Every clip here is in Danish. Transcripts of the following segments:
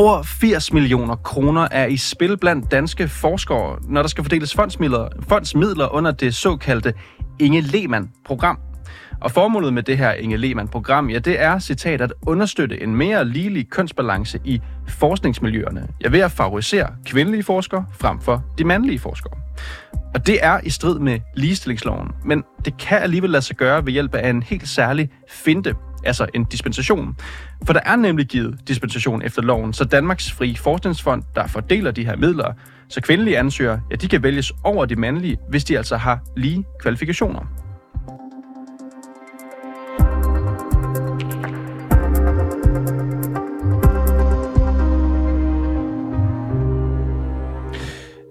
Over 80 millioner kroner er i spil blandt danske forskere, når der skal fordeles fondsmidler, fondsmidler under det såkaldte Inge Lehmann-program. Og formålet med det her Inge Lehmann-program, ja, det er, citat, at understøtte en mere ligelig kønsbalance i forskningsmiljøerne. Jeg ved at favorisere kvindelige forskere frem for de mandlige forskere. Og det er i strid med ligestillingsloven, men det kan alligevel lade sig gøre ved hjælp af en helt særlig finte, altså en dispensation. For der er nemlig givet dispensation efter loven, så Danmarks Fri Forskningsfond, der fordeler de her midler, så kvindelige ansøgere, ja, de kan vælges over de mandlige, hvis de altså har lige kvalifikationer.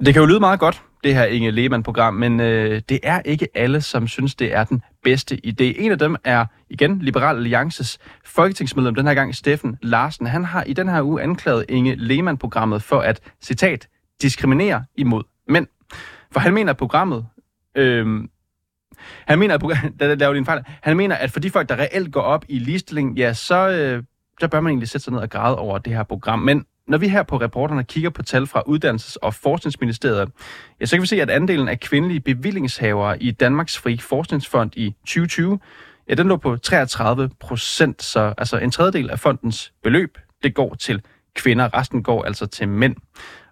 Det kan jo lyde meget godt, det her Inge Lehmann-program, men øh, det er ikke alle, som synes, det er den bedste idé. En af dem er, igen, Liberal Alliances folketingsmedlem, den her gang Steffen Larsen. Han har i den her uge anklaget Inge Lehmann-programmet for at, citat, diskriminere imod mænd. For han mener, at programmet... Øh, han mener, at, der laver en fejl. Han mener, at for de folk, der reelt går op i ligestilling, ja, så øh, der bør man egentlig sætte sig ned og græde over det her program. Men når vi her på reporterne kigger på tal fra Uddannelses- og Forskningsministeriet, ja, så kan vi se, at andelen af kvindelige bevillingshavere i Danmarks Fri Forskningsfond i 2020, ja, den lå på 33 procent, så altså en tredjedel af fondens beløb, det går til kvinder, resten går altså til mænd.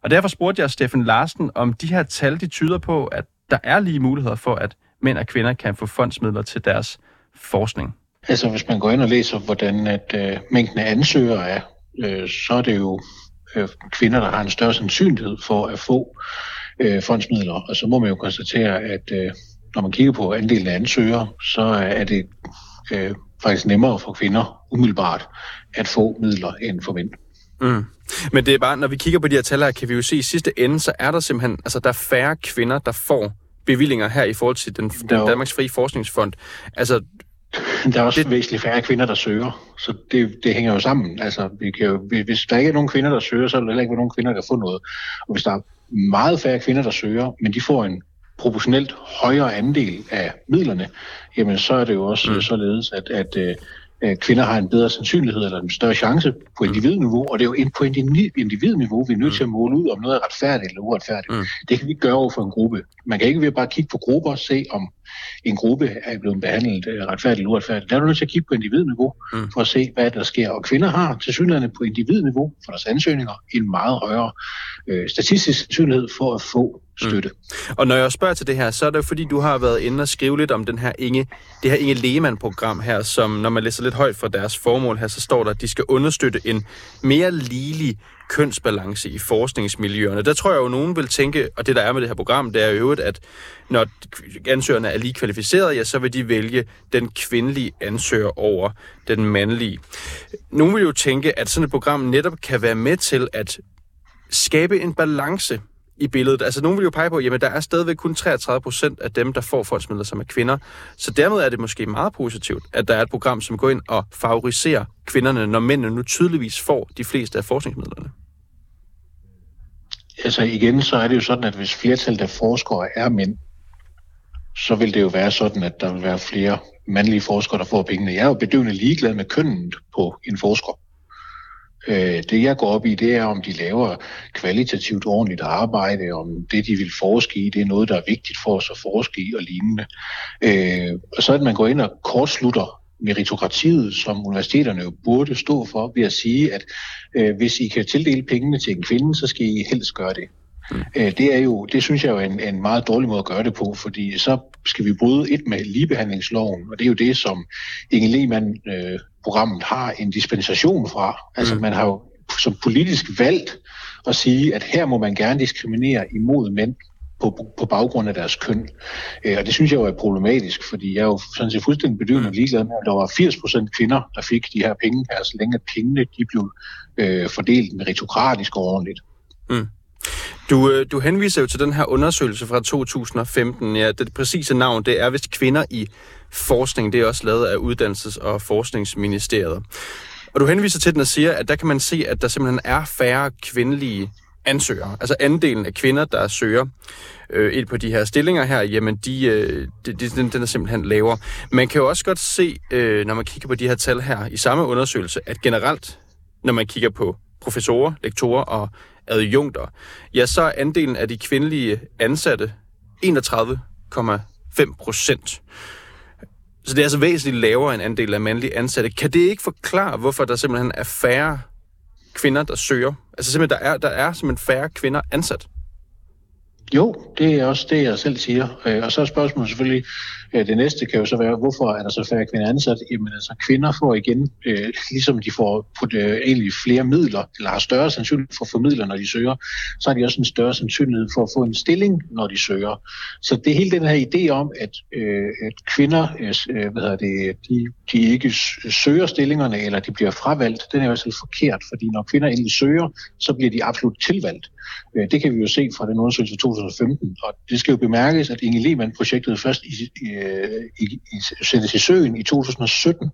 Og derfor spurgte jeg Steffen Larsen, om de her tal, de tyder på, at der er lige muligheder for, at mænd og kvinder kan få fondsmidler til deres forskning. Altså hvis man går ind og læser, hvordan at, øh, mængden af ansøgere er, øh, så er det jo øh, kvinder, der har en større sandsynlighed for at få øh, fondsmidler. Og så må man jo konstatere, at øh, når man kigger på andelen af ansøgere, så er det øh, faktisk nemmere for kvinder umiddelbart at få midler end for mænd. Mm. Men det er bare, når vi kigger på de her tal her, kan vi jo se, i sidste ende, så er der simpelthen, altså der er færre kvinder, der får bevillinger her i forhold til den, den Danmarks Fri Forskningsfond. Altså, der er også det... væsentligt færre kvinder, der søger, så det, det hænger jo sammen. Altså, vi kan jo, hvis der ikke er nogen kvinder, der søger, så er der heller ikke nogen kvinder, der får noget. Og hvis der er meget færre kvinder, der søger, men de får en proportionelt højere andel af midlerne, jamen så er det jo også mm. således, at, at, at øh, kvinder har en bedre sandsynlighed eller en større chance på mm. individniveau, og det er jo på individniveau, vi er nødt til at måle ud, om noget er retfærdigt eller uretfærdigt. Mm. Det kan vi ikke gøre over for en gruppe. Man kan ikke ved bare kigge på grupper og se, om en gruppe er blevet behandlet øh, retfærdigt eller uretfærdigt. Der er du nødt til at kigge på individniveau mm. for at se, hvad der sker. Og kvinder har til synligheden på individniveau for deres ansøgninger en meget højere øh, statistisk sandsynlighed for at få støtte. Mm. Og når jeg spørger til det her, så er det fordi, du har været inde og skrive lidt om den her Inge, det her Inge Lehmann-program her, som når man læser lidt højt fra deres formål her, så står der, at de skal understøtte en mere ligelig kønsbalance i forskningsmiljøerne. Der tror jeg jo, nogen vil tænke, og det der er med det her program, det er jo øvrigt, at når ansøgerne er lige kvalificerede, ja, så vil de vælge den kvindelige ansøger over den mandlige. Nogen vil jo tænke, at sådan et program netop kan være med til at skabe en balance i billedet. Altså, nogen vil jo pege på, at der er stadigvæk kun 33 procent af dem, der får fondsmidler, som er kvinder. Så dermed er det måske meget positivt, at der er et program, som går ind og favoriserer kvinderne, når mændene nu tydeligvis får de fleste af forskningsmidlerne. Altså igen, så er det jo sådan, at hvis flertallet af forskere er mænd, så vil det jo være sådan, at der vil være flere mandlige forskere, der får pengene. Jeg er jo bedøvende ligeglad med kønnet på en forsker. Øh, det jeg går op i, det er, om de laver kvalitativt ordentligt arbejde, om det, de vil forske i, det er noget, der er vigtigt for os at forske i og lignende. Øh, og så at man går ind og kortslutter meritokratiet, som universiteterne jo burde stå for, ved at sige, at øh, hvis I kan tildele pengene til en kvinde, så skal I helst gøre det. Mm. Øh, det er jo, det synes jeg jo er en, en meget dårlig måde at gøre det på, fordi så skal vi bryde et med ligebehandlingsloven, og det er jo det, som Inge Lehmann øh, programmet har en dispensation fra. Altså mm. man har jo som politisk valgt at sige, at her må man gerne diskriminere imod mænd på, på baggrund af deres køn. Øh, og det synes jeg jo er problematisk, fordi jeg er jo sådan set fuldstændig bedøvende mm. ligeglad med, at der var 80 procent kvinder, der fik de her penge her, så længe pengene de blev øh, fordelt meritokratisk og ordentligt. Mm. Du, øh, du henviser jo til den her undersøgelse fra 2015. Ja, det præcise navn, det er vist kvinder i forskning. Det er også lavet af Uddannelses- og Forskningsministeriet. Og du henviser til den og siger, at der kan man se, at der simpelthen er færre kvindelige ansøgere. Altså andelen af kvinder, der søger øh, ind på de her stillinger her, jamen de, øh, de, de, den, den er simpelthen lavere. Man kan jo også godt se, øh, når man kigger på de her tal her i samme undersøgelse, at generelt, når man kigger på professorer, lektorer og adjunkter, ja, så er andelen af de kvindelige ansatte 31,5 procent. Så det er altså væsentligt lavere end andel af mandlige ansatte. Kan det ikke forklare, hvorfor der simpelthen er færre kvinder, der søger? Altså simpelthen, der er, der er simpelthen færre kvinder ansat. Jo, det er også det, jeg selv siger. Øh, og så er spørgsmålet selvfølgelig, Øh, det næste kan jo så være, hvorfor er der så færre kvinder ansat? Jamen altså, kvinder får igen, øh, ligesom de får put, øh, egentlig flere midler, eller har større sandsynlighed for at få midler, når de søger, så har de også en større sandsynlighed for at få en stilling, når de søger. Så det er hele den her idé om, at, øh, at kvinder, øh, hvad hedder det, de, de ikke søger stillingerne, eller de bliver fravalgt, den er jo altså forkert, fordi når kvinder endelig søger, så bliver de absolut tilvalgt. Det kan vi jo se fra den undersøgelse 2015, og det skal jo bemærkes, at Inge Lehmann-projektet først i, i, i, i, sættes i søen i 2017,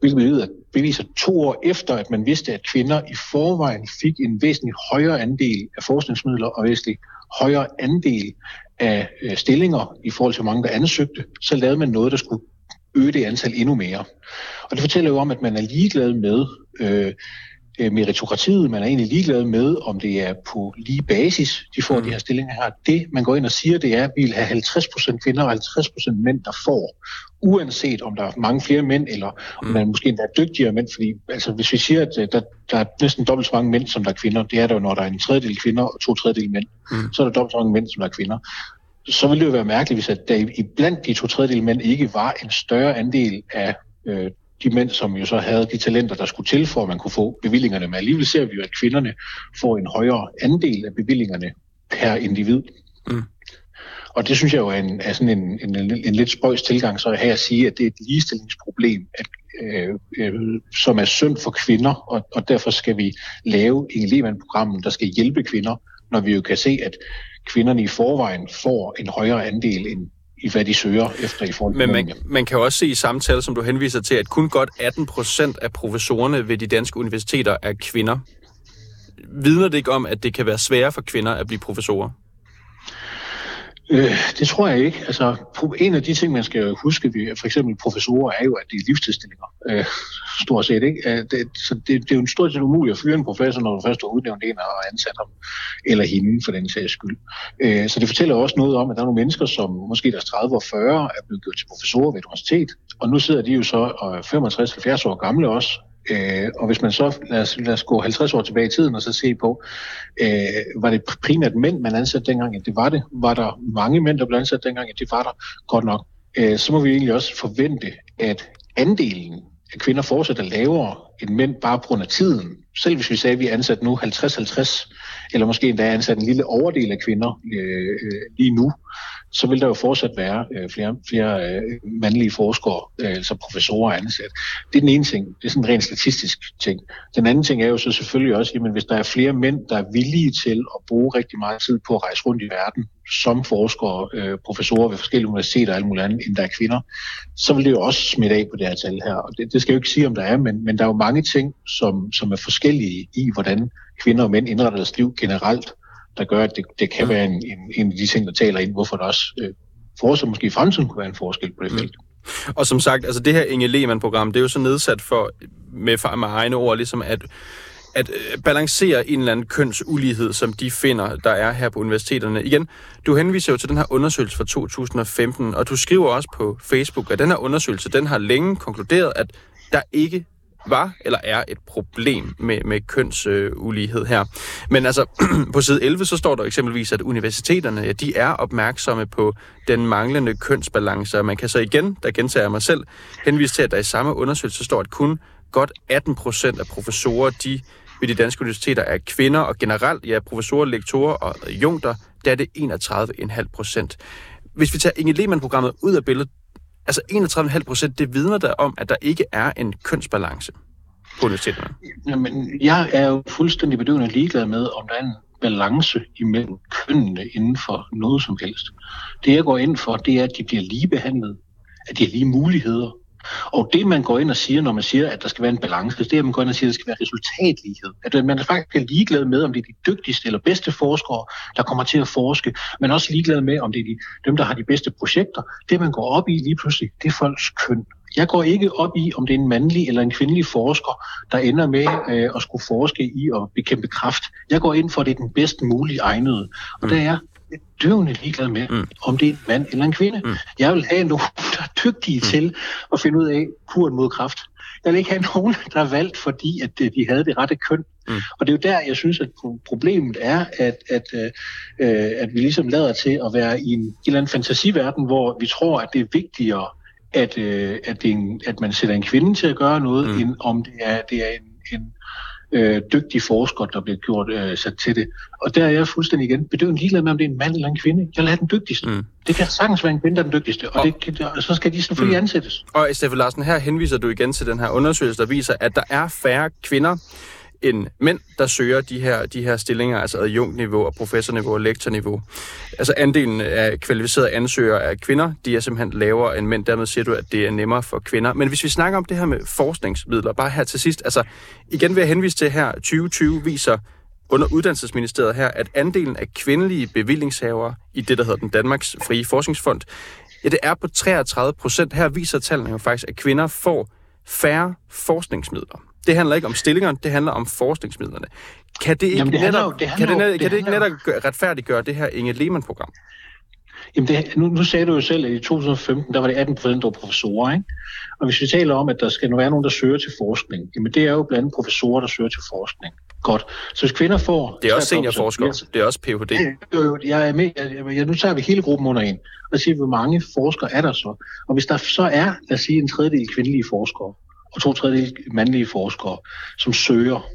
hvilket beviser to år efter, at man vidste, at kvinder i forvejen fik en væsentlig højere andel af forskningsmidler og væsentlig højere andel af øh, stillinger i forhold til hvor mange, der ansøgte, så lavede man noget, der skulle øge det antal endnu mere. Og det fortæller jo om, at man er ligeglad med øh, meritokratiet. Man er egentlig ligeglad med, om det er på lige basis, de får mm. de her stillinger her. Det, man går ind og siger, det er, at vi vil have 50% kvinder og 50% mænd, der får, uanset om der er mange flere mænd, eller mm. om man måske endda er dygtigere mænd. Fordi altså, hvis vi siger, at øh, der, der er næsten dobbelt så mange mænd, som der er kvinder, det er der jo, når der er en tredjedel kvinder og to tredjedel mænd, mm. så er der dobbelt så mange mænd, som der er kvinder så ville det jo være mærkeligt, hvis at der i blandt de to tredjedel mænd ikke var en større andel af øh, de mænd, som jo så havde de talenter, der skulle til, for at man kunne få bevillingerne. Men alligevel ser vi jo, at kvinderne får en højere andel af bevillingerne per individ. Mm. Og det synes jeg jo er, en, er sådan en, en, en, en lidt spøjs tilgang, så her at sige, at det er et ligestillingsproblem, at, øh, øh, som er synd for kvinder, og, og derfor skal vi lave en Lehmann-program, der skal hjælpe kvinder, når vi jo kan se, at kvinderne i forvejen får en højere andel end i hvad de søger efter i forhold til Men man, man kan jo også se i samtale, som du henviser til, at kun godt 18 procent af professorerne ved de danske universiteter er kvinder. Vidner det ikke om, at det kan være sværere for kvinder at blive professorer? Øh, det tror jeg ikke. Altså, en af de ting, man skal huske ved for eksempel professorer, er jo, at det er livstidsstillinger. Øh, stort set, ikke? Øh, det, så det, det er jo en stort set umuligt at fyre en professor, når du først har udnævnt en og ansat ham, eller hende for den sags skyld. Øh, så det fortæller også noget om, at der er nogle mennesker, som måske deres 30 og 40 er blevet gjort til professorer ved et universitet, og nu sidder de jo så 65-70 år gamle også, Øh, og hvis man så, lad os, lad os gå 50 år tilbage i tiden og så se på, øh, var det primært mænd, man ansatte dengang? Ja, det var det. Var der mange mænd, der blev ansat dengang? Ja, det var der godt nok. Øh, så må vi egentlig også forvente, at andelen af kvinder fortsat er lavere end mænd bare på grund af tiden. Selv hvis vi sagde, at vi er ansat nu 50-50, eller måske endda ansat en lille overdel af kvinder øh, øh lige nu, så vil der jo fortsat være øh, flere, flere øh, mandlige forskere, øh, altså professorer ansat. Det er den ene ting. Det er sådan en rent statistisk ting. Den anden ting er jo så selvfølgelig også, at hvis der er flere mænd, der er villige til at bruge rigtig meget tid på at rejse rundt i verden, som forskere, øh, professorer ved forskellige universiteter og alt muligt andet, end der er kvinder, så vil det jo også smitte af på det her tal her. Og det, det skal jeg jo ikke sige, om der er, men, men der er jo mange ting, som, som er forskellige i, hvordan kvinder og mænd indretter deres liv generelt der gør, at det, det kan være en, en, en af de ting, der taler ind, hvorfor der også øh, fortsat måske i fremtiden kunne være en forskel på det mm. felt. Og som sagt, altså det her Inge Lehmann-program, det er jo så nedsat for, med, med egne ord, ligesom at, at øh, balancere en eller anden kønsulighed, som de finder, der er her på universiteterne. Igen, du henviser jo til den her undersøgelse fra 2015, og du skriver også på Facebook, at den her undersøgelse, den har længe konkluderet, at der ikke var eller er et problem med, med kønsulighed øh, her. Men altså, på side 11, så står der eksempelvis, at universiteterne, ja, de er opmærksomme på den manglende kønsbalance, og man kan så igen, der gentager jeg mig selv, henvise til, at der i samme undersøgelse står, at kun godt 18 procent af professorer, de ved de danske universiteter er kvinder, og generelt, ja, professorer, lektorer og jungter, der er det 31,5 procent. Hvis vi tager Inge Lehmann-programmet ud af billedet, Altså 31,5 procent, det vidner der om, at der ikke er en kønsbalance på universiteterne. Jamen, jeg er jo fuldstændig bedøvende ligeglad med, om der er en balance imellem kønnene inden for noget som helst. Det jeg går ind for, det er, at de bliver lige behandlet, at de har lige muligheder, og det, man går ind og siger, når man siger, at der skal være en balance, det er, at man går ind og siger, at der skal være resultatlighed. At man er faktisk ligeglad med, om det er de dygtigste eller bedste forskere, der kommer til at forske, men også ligeglad med, om det er de, dem, der har de bedste projekter. Det, man går op i lige pludselig, det er folks køn. Jeg går ikke op i, om det er en mandlig eller en kvindelig forsker, der ender med øh, at skulle forske i at bekæmpe kræft. Jeg går ind for, at det er den bedst mulige egnede. Og mm. der er døvende ligeglad med, mm. om det er en mand eller en kvinde. Mm. Jeg vil have nogen, der er dygtige mm. til at finde ud af kuren mod kræft. Jeg vil ikke have nogen, der er valgt, fordi at øh, de havde det rette køn. Mm. Og det er jo der, jeg synes, at problemet er, at, at, øh, øh, at vi ligesom lader til at være i en, en eller anden fantasiverden, hvor vi tror, at det er vigtigere, at, øh, at, det en, at man sætter en kvinde til at gøre noget, mm. end om det er, det er en, en øh, dygtig forsker, der bliver gjort øh, sat til det. Og der er jeg fuldstændig igen bedøvende ligeglad med, om det er en mand eller en kvinde. Jeg have den dygtigste. Mm. Det kan sagtens være en kvinde, der er den dygtigste, og, og, det, og så skal de selvfølgelig mm. ansættes. Og Steffen Larsen, her henviser du igen til den her undersøgelse, der viser, at der er færre kvinder, end mænd, der søger de her, de her stillinger, altså adjunktniveau og professorniveau og lektorniveau. Altså andelen af kvalificerede ansøgere af kvinder, de er simpelthen lavere end mænd. Dermed siger du, at det er nemmere for kvinder. Men hvis vi snakker om det her med forskningsmidler, bare her til sidst, altså igen vil jeg henvise til her, 2020 viser under Uddannelsesministeriet her, at andelen af kvindelige bevillingshavere i det, der hedder den Danmarks Frie Forskningsfond, ja, det er på 33 procent. Her viser tallene jo faktisk, at kvinder får færre forskningsmidler. Det handler ikke om stillingerne, det handler om forskningsmidlerne. Kan det ikke Jamen, det netop, handler, det kan det, det, kan det ikke netop retfærdiggøre det her Inge Lehmann-program? Jamen det, nu, nu sagde du jo selv, at i 2015, der var det 18 procent, der var professorer, ikke? Og hvis vi taler om, at der skal nu være nogen, der søger til forskning, jamen det er jo blandt andet professorer, der søger til forskning. Godt. Så hvis kvinder får... Det er også seniorforskere. Det er også Ph.D. Jo, jeg er med. Jeg, jeg, nu tager vi hele gruppen under en og siger, hvor mange forskere er der så? Og hvis der så er, lad os sige, en tredjedel kvindelige forskere, og to tredjedel mandlige forskere, som søger.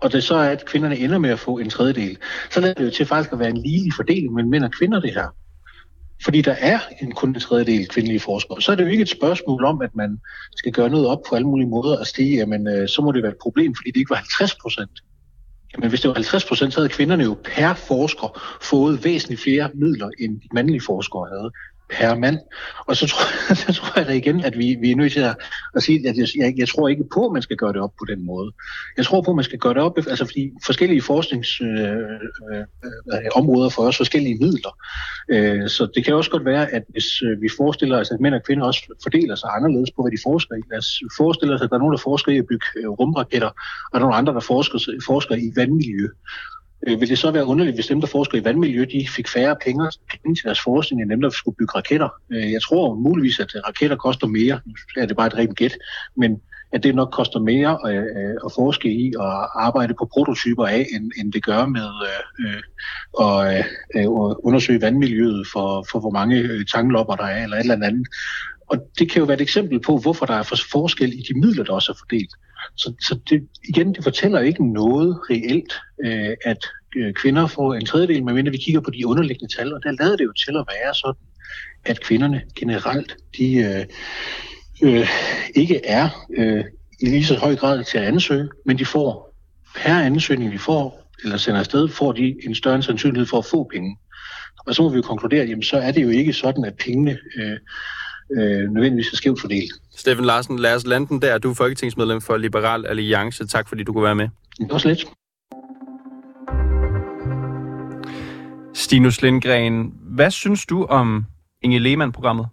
Og det så er, at kvinderne ender med at få en tredjedel. Så lader det jo til faktisk at være en ligelig fordeling mellem mænd og kvinder, det her. Fordi der er en kun en tredjedel kvindelige forskere. Så er det jo ikke et spørgsmål om, at man skal gøre noget op på alle mulige måder og stige, jamen øh, så må det være et problem, fordi det ikke var 50 procent. Jamen hvis det var 50 procent, så havde kvinderne jo per forsker fået væsentligt flere midler, end de mandlige forskere havde per mand. Og så tror, så tror jeg da igen, at vi, vi er nødt til at, at sige, at jeg, jeg tror ikke på, at man skal gøre det op på den måde. Jeg tror på, at man skal gøre det op, altså fordi forskellige forskningsområder øh, øh, øh får også forskellige midler. Øh, så det kan også godt være, at hvis øh, vi forestiller os, at mænd og kvinder også fordeler sig anderledes på, hvad de forsker i. Lad os forestille os, at der er nogen, der forsker i at bygge øh, rumraketter, og der er nogle andre, der forsker, forsker i vandmiljø. Øh, vil det så være underligt, hvis dem, der forsker i vandmiljø, de fik færre penge, penge til deres forskning, end dem, der skulle bygge raketter? Øh, jeg tror muligvis, at øh, raketter koster mere. Nu er det bare et rent gæt. Men at det nok koster mere øh, øh, at forske i og arbejde på prototyper af, end, end det gør med øh, øh, øh at øh, undersøge vandmiljøet for, for hvor mange tanglopper der er, eller et eller andet. Og det kan jo være et eksempel på, hvorfor der er forskel i de midler, der også er fordelt. Så, så det, igen, det fortæller ikke noget reelt, øh, at øh, kvinder får en tredjedel, medmindre vi kigger på de underliggende tal, og der lader det jo til at være sådan, at kvinderne generelt, de øh, øh, ikke er øh, i lige så høj grad til at ansøge, men de får per ansøgning, de får, eller sender afsted, får de en større sandsynlighed for at få penge. Og så må vi jo konkludere, at jamen, så er det jo ikke sådan, at pengene øh, øh, nødvendigvis er skævt fordelt. Steffen Larsen, lad os lande den der. Du er folketingsmedlem for Liberal Alliance. Tak fordi du kunne være med. Det var slet. Stinus Lindgren, hvad synes du om Inge Lehmann-programmet?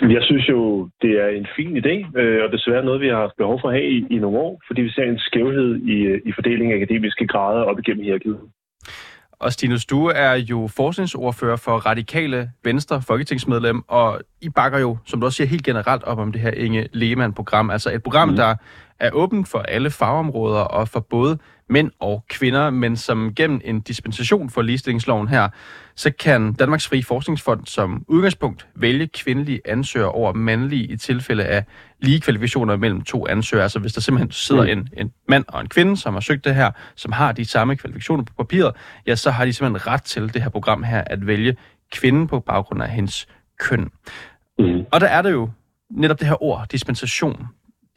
Jeg synes jo, det er en fin idé, øh, og desværre noget, vi har haft behov for at have i, i nogle år, fordi vi ser en skævhed i, i fordelingen af akademiske grader op igennem hierarkiet. Og Stinus, du er jo forskningsordfører for Radikale Venstre, folketingsmedlem, og I bakker jo, som du også siger, helt generelt op om det her Inge Lehmann-program. Altså et program, mm. der er åbent for alle fagområder og for både mænd og kvinder, men som gennem en dispensation for ligestillingsloven her, så kan Danmarks Frie Forskningsfond som udgangspunkt vælge kvindelige ansøgere over mandlige i tilfælde af lige kvalifikationer mellem to ansøgere. Altså hvis der simpelthen sidder mm. en, en mand og en kvinde, som har søgt det her, som har de samme kvalifikationer på papiret, ja, så har de simpelthen ret til det her program her at vælge kvinden på baggrund af hendes køn. Mm. Og der er det jo netop det her ord, dispensation.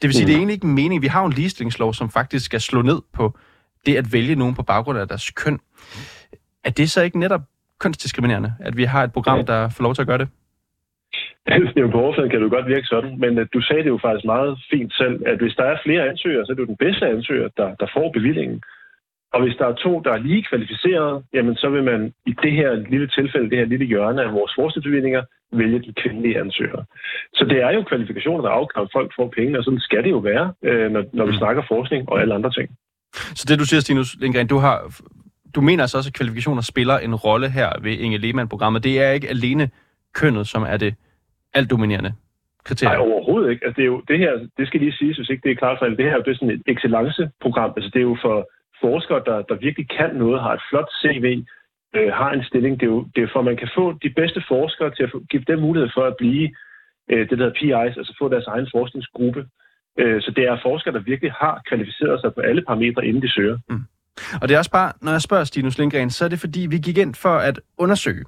Det vil sige, mm. det er egentlig ikke en mening. Vi har jo en ligestillingslov, som faktisk skal slå ned på det at vælge nogen på baggrund af deres køn. Er det så ikke netop kønsdiskriminerende, at vi har et program, ja. der får lov til at gøre det? Jo, på overfladen kan du godt virke sådan, men uh, du sagde det jo faktisk meget fint selv, at hvis der er flere ansøgere, så er det jo den bedste ansøger, der, der får bevillingen. Og hvis der er to, der er lige kvalificerede, jamen så vil man i det her lille tilfælde, det her lille hjørne af vores forskningsbevillinger, vælge de kvindelige ansøgere. Så det er jo kvalifikationer, der afgør, at folk får penge, og sådan skal det jo være, øh, når, når vi mm. snakker forskning og alle andre ting. Så det du siger, Stinus Lindgren, du har du mener altså også, at kvalifikationer spiller en rolle her ved Inge Lehmann-programmet. Det er ikke alene kønnet, som er det altdominerende kriterie. Nej, overhovedet ikke. Altså, det, er jo, det her, det skal lige sige, hvis ikke det er klart for alle. Det her er jo det er sådan et excellenceprogram. Altså, det er jo for forskere, der, der virkelig kan noget, har et flot CV, øh, har en stilling. Det er jo det er for, at man kan få de bedste forskere til at få, give dem mulighed for at blive øh, det, der hedder PI's, altså få deres egen forskningsgruppe. Øh, så det er forskere, der virkelig har kvalificeret sig på alle parametre, inden de søger. Mm. Og det er også bare, når jeg spørger Stinus Lindgren, så er det fordi, vi gik ind for at undersøge,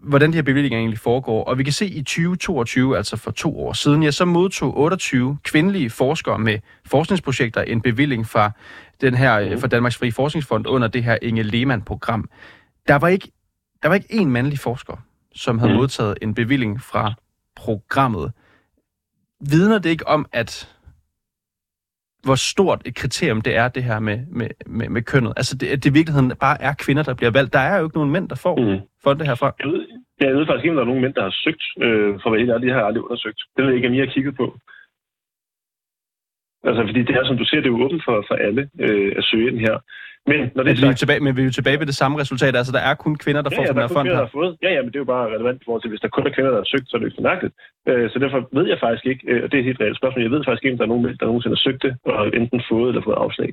hvordan de her bevillinger egentlig foregår. Og vi kan se i 2022, altså for to år siden, ja, så modtog 28 kvindelige forskere med forskningsprojekter en bevilling fra den her, mm. fra Danmarks Fri Forskningsfond under det her Inge Lehmann-program. Der var ikke, der var ikke én mandlig forsker, som havde mm. modtaget en bevilling fra programmet. Vidner det ikke om, at hvor stort et kriterium det er, det her med, med, med, med kønnet. Altså, det, det i virkeligheden bare er kvinder, der bliver valgt. Der er jo ikke nogen mænd, der får mm. det herfra. Jeg ved, jeg ved faktisk ikke, om der er nogen mænd, der har søgt. Øh, for hvad helt ærligt, det har jeg aldrig undersøgt. Det ved jeg ikke, om I har kigget på. Altså, fordi det her, som du siger, det er jo åbent for, for alle øh, at søge ind her. Men, når det er sagt, vi er tilbage, men vi er jo tilbage ved det samme resultat. Altså, der er kun kvinder, der ja, får ja, den her fond her. Fået. Ja, ja, men det er jo bare relevant i forhold til, hvis der kun er kvinder, der har søgt, så er det ikke så mærkeligt. Øh, så derfor ved jeg faktisk ikke, øh, og det er et helt reelt spørgsmål, jeg ved faktisk ikke, om der er nogen, der nogensinde har søgt det, og enten fået eller fået afslag.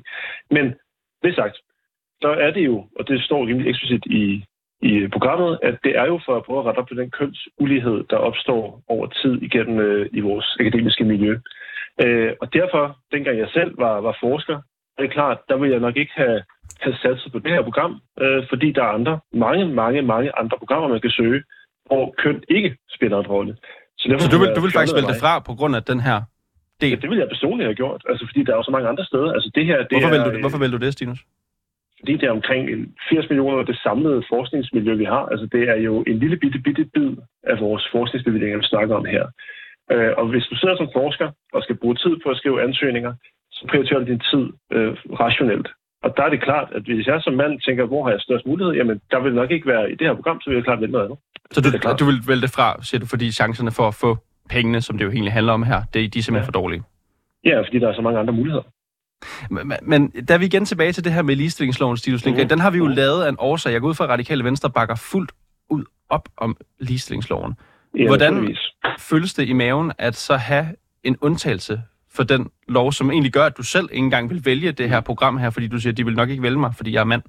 Men det sagt, så er det jo, og det står rimelig eksplicit i, i programmet, at det er jo for at prøve at rette op på den kønsulighed, der opstår over tid igennem øh, i vores akademiske miljø. Øh, og derfor, dengang jeg selv var, var forsker, er det klart, der ville jeg nok ikke have have satset på det her program, øh, fordi der er andre, mange, mange, mange andre programmer, man kan søge, hvor køn ikke spiller en rolle. Så, derfor, så du vil, du vil faktisk vælge det fra på grund af den her del? Ja, det vil jeg personligt have gjort, altså fordi der er jo så mange andre steder. Altså det her, det hvorfor, er, vil du, hvorfor vil du det, Stinus? Fordi det er omkring 80 millioner af det samlede forskningsmiljø, vi har. Altså det er jo en lille bitte, bitte bid af vores forskningsbevillinger, vi snakker om her. Øh, og hvis du sidder som forsker og skal bruge tid på at skrive ansøgninger, så prioriterer du din tid øh, rationelt. Og der er det klart, at hvis jeg som mand tænker, hvor har jeg størst mulighed, jamen der vil nok ikke være i det her program, så vil jeg klart vælge noget andet. Så du, det du vil vælge det fra, siger du, fordi chancerne for at få pengene, som det jo egentlig handler om her, det, de er simpelthen ja. for dårlige? Ja, fordi der er så mange andre muligheder. Men, men da vi igen tilbage til det her med ligestillingsloven, Stilus Lindgren, mm. den har vi jo mm. lavet af en årsag. Jeg går ud fra, at Radikale Venstre bakker fuldt ud op om ligestillingsloven. Ja, Hvordan føles det i maven at så have en undtagelse for den lov, som egentlig gør, at du selv ikke engang vil vælge det her program her, fordi du siger, at de vil nok ikke vælge mig, fordi jeg er mand?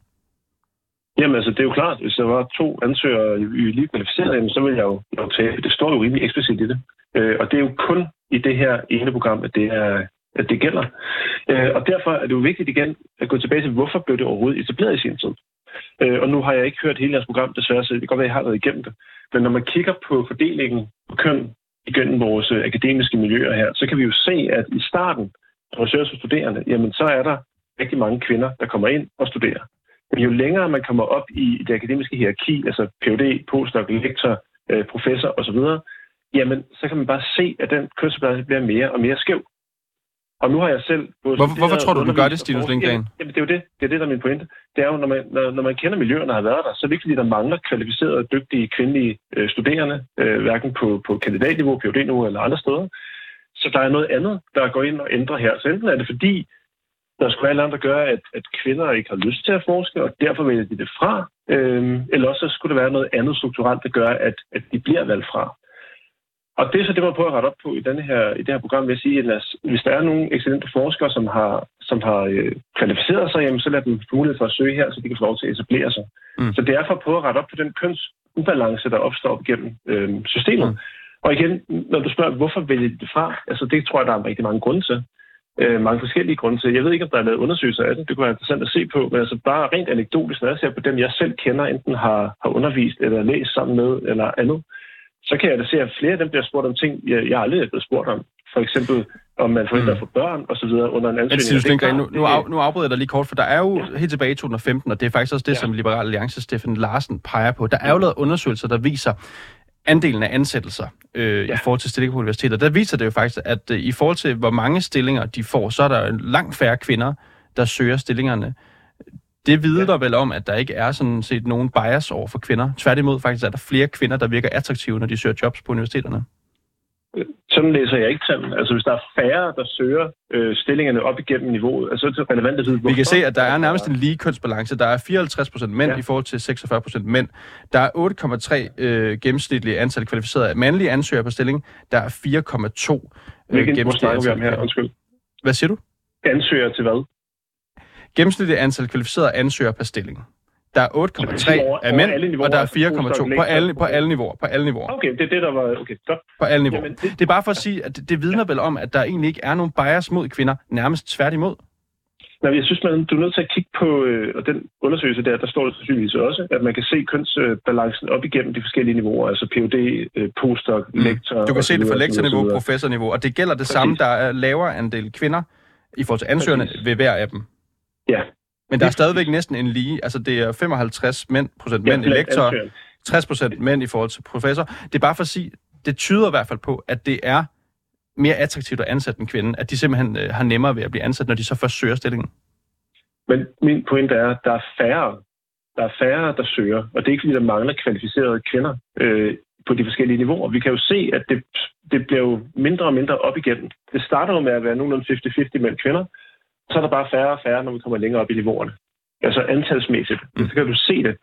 Jamen altså, det er jo klart, hvis der var to ansøgere i lige kvalificeret, så ville jeg jo, jo tage, det står jo rimelig eksplicit i det. Øh, og det er jo kun i det her ene program, at det, er, at det gælder. Øh, og derfor er det jo vigtigt igen at gå tilbage til, hvorfor blev det overhovedet etableret i sin tid. Øh, og nu har jeg ikke hørt hele jeres program, desværre, så det kan godt være, at jeg har været igennem det. Men når man kigger på fordelingen på køn igennem vores øh, akademiske miljøer her, så kan vi jo se, at i starten, når man som studerende, jamen så er der rigtig mange kvinder, der kommer ind og studerer. Men jo længere man kommer op i det akademiske hierarki, altså Ph.D., postdoc, lektor, øh, professor osv., jamen så kan man bare se, at den kønsbalance bliver mere og mere skæv. Og nu har jeg selv... Hvorfor, hvorfor tror du, du gør det, Stinus Lindgren? Jamen, det er jo det. Det er det, der er min pointe. Det er jo, når man, når, når man kender miljøerne, der har været der, så er det ikke, fordi der mangler kvalificerede og dygtige kvindelige øh, studerende, øh, hverken på, på kandidatniveau, PhD-niveau eller andre steder. Så der er noget andet, der går ind og ændrer her. Så enten er det fordi, der skulle være andet, der gør, at, at kvinder ikke har lyst til at forske, og derfor vælger de det fra. Øh, eller også så skulle det være noget andet strukturelt, der gør, at, at de bliver valgt fra. Og det er så det, man prøver at rette op på i, denne her, i det her program, vil jeg sige, at hvis der er nogle excellente forskere, som har, som har øh, kvalificeret sig, jamen, så lad dem få mulighed for at søge her, så de kan få lov til at etablere sig. Mm. Så det er for at prøve at rette op på den kønsubalance, der opstår gennem øh, systemet. Mm. Og igen, når du spørger, hvorfor vælger de det fra? Altså, det tror jeg, der er rigtig mange grunde til. Øh, mange forskellige grunde til. Jeg ved ikke, om der er lavet undersøgelser af det. Det kunne være interessant at se på. Men altså bare rent anekdotisk, når jeg ser på dem, jeg selv kender, enten har, har undervist eller læst sammen med eller andet, så kan jeg da se, at flere af dem bliver spurgt om ting, jeg, jeg aldrig er blevet spurgt om. For eksempel, om man forventer mm. at få børn og så videre under en ansøgning. Men, nu, nu, af, nu afbryder jeg dig lige kort, for der er jo ja. helt tilbage i 2015, og det er faktisk også det, ja. som Liberal Alliance Steffen Larsen peger på. Der er jo lavet undersøgelser, der viser andelen af ansættelser øh, ja. i forhold til stillinger på universiteter. Der viser det jo faktisk, at øh, i forhold til, hvor mange stillinger de får, så er der langt færre kvinder, der søger stillingerne. Det vidner ja. vel om, at der ikke er sådan set nogen bias over for kvinder. Tværtimod faktisk er der flere kvinder, der virker attraktive, når de søger jobs på universiteterne. Sådan læser jeg ikke tallene. Altså hvis der er færre, der søger øh, stillingerne op igennem niveauet, altså det er relevant at vide, Vi kan se, at der er nærmest en lige kønsbalance. Der er 54% mænd ja. i forhold til 46% mænd. Der er 8,3 øh, gennemsnitlige antal kvalificerede mandlige ansøgere på stilling. Der er 4,2 øh, gennemsnitlige antal. Her? Undskyld. Hvad siger du? Ansøger til hvad? Gennemsnitlige antal kvalificerede ansøgere per stilling. Der er 8,3 af mænd, og der er 4,2 på alle, på alle niveauer. På alle niveauer. Okay, det er det, der var... Okay, godt. På alle niveauer. Jamen, det... det er bare for at sige, at det, det vidner vel om, at der egentlig ikke er nogen bias mod kvinder, nærmest tværtimod. Nej, jeg synes, man, du er nødt til at kigge på, øh, og den undersøgelse der, der står det sandsynligvis også, at man kan se kønsbalancen op igennem de forskellige niveauer, altså PhD, øh, postdoc, mm. lektor... Du kan se det fra lektorniveau, professorniveau, og det gælder det Præcis. samme, der er lavere andel kvinder i forhold til ansøgerne Præcis. ved hver af dem. Ja, men der er stadigvæk næsten en lige, altså det er 55 mænd, procent mænd ja, i lektor, 60 procent mænd i forhold til professor. Det er bare for at sige, det tyder i hvert fald på, at det er mere attraktivt at ansætte en kvinde, at de simpelthen øh, har nemmere ved at blive ansat, når de så først søger stillingen. Men min pointe er, at der er færre, der er færre, der søger, og det er ikke fordi, der mangler kvalificerede kvinder øh, på de forskellige niveauer. Vi kan jo se, at det, det bliver jo mindre og mindre op igen. Det starter jo med at være nogenlunde 50-50 mellem kvinder, så er der bare færre og færre, når vi kommer længere op i niveauerne. Altså antalsmæssigt. Mm. Så kan du se det.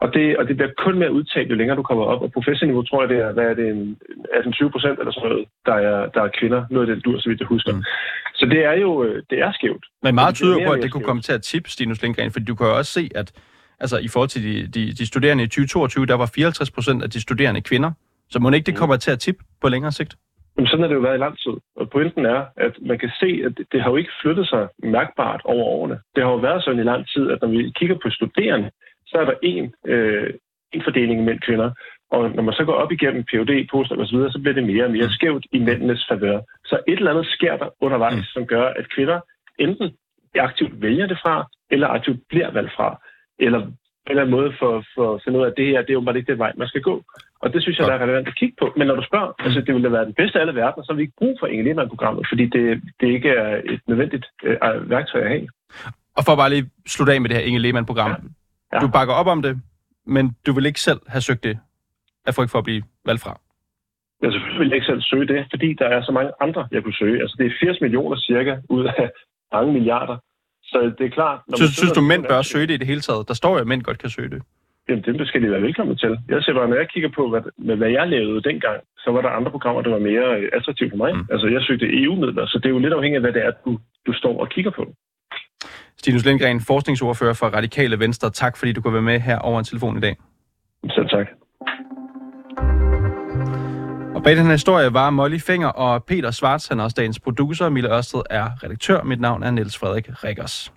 Og det, og det bliver kun mere udtalt, jo længere du kommer op. Og professorniveau tror jeg, det er, hvad er det, en, 18-20 procent eller sådan noget, der er, der er kvinder. Noget af den dur, så vidt jeg husker. Mm. Så det er jo øh, det er skævt. Men meget tyder på, at det kunne komme til at tippe Stinus Lindgren, fordi du kan jo også se, at altså, i forhold til de, de, de studerende i 2022, der var 54 procent af de studerende kvinder. Så må ikke det mm. kommer til at tippe på længere sigt? Jamen, sådan har det jo været i lang tid. Og pointen er, at man kan se, at det, har jo ikke flyttet sig mærkbart over årene. Det har jo været sådan i lang tid, at når vi kigger på studerende, så er der en, øh, en fordeling mellem kvinder. Og når man så går op igennem PhD, postdoc osv., så bliver det mere og mere skævt i mændenes favør. Så et eller andet sker der undervejs, mm. som gør, at kvinder enten aktivt vælger det fra, eller aktivt bliver valgt fra, eller en eller anden måde for, for at finde ud af, at det her, det er jo bare ikke den vej, man skal gå. Og det synes jeg, der er relevant at kigge på. Men når du spørger, mm. altså det ville være den bedste af alle verdener, så har vi ikke brug for Inge Lehmann-programmet, fordi det, det ikke er et nødvendigt øh, værktøj at have. Og for bare lige slutte af med det her Inge Lehmann-program. Ja. Ja. Du bakker op om det, men du vil ikke selv have søgt det af frygt for at blive valgt fra? Jeg selvfølgelig vil ikke selv søge det, fordi der er så mange andre, jeg kunne søge. Altså det er 80 millioner cirka ud af mange milliarder. Så det er klart... Når synes, synes du, mænd bør søge det i det hele taget? Der står jo, at mænd godt kan søge det. Jamen, det skal de være velkommen til. Jeg ser bare, når jeg kigger på, hvad, med, hvad jeg lavede dengang, så var der andre programmer, der var mere attraktive for mig. Mm. Altså, jeg søgte EU-midler, så det er jo lidt afhængigt af, hvad det er, du, du står og kigger på. Stinus Lindgren, forskningsordfører for Radikale Venstre. Tak, fordi du kunne være med her over en telefon i dag. Selv tak. Bag den her historie var Molly Finger og Peter Svarts, han er også dagens producer. Mille Ørsted er redaktør. Mit navn er Niels Frederik Rikkers.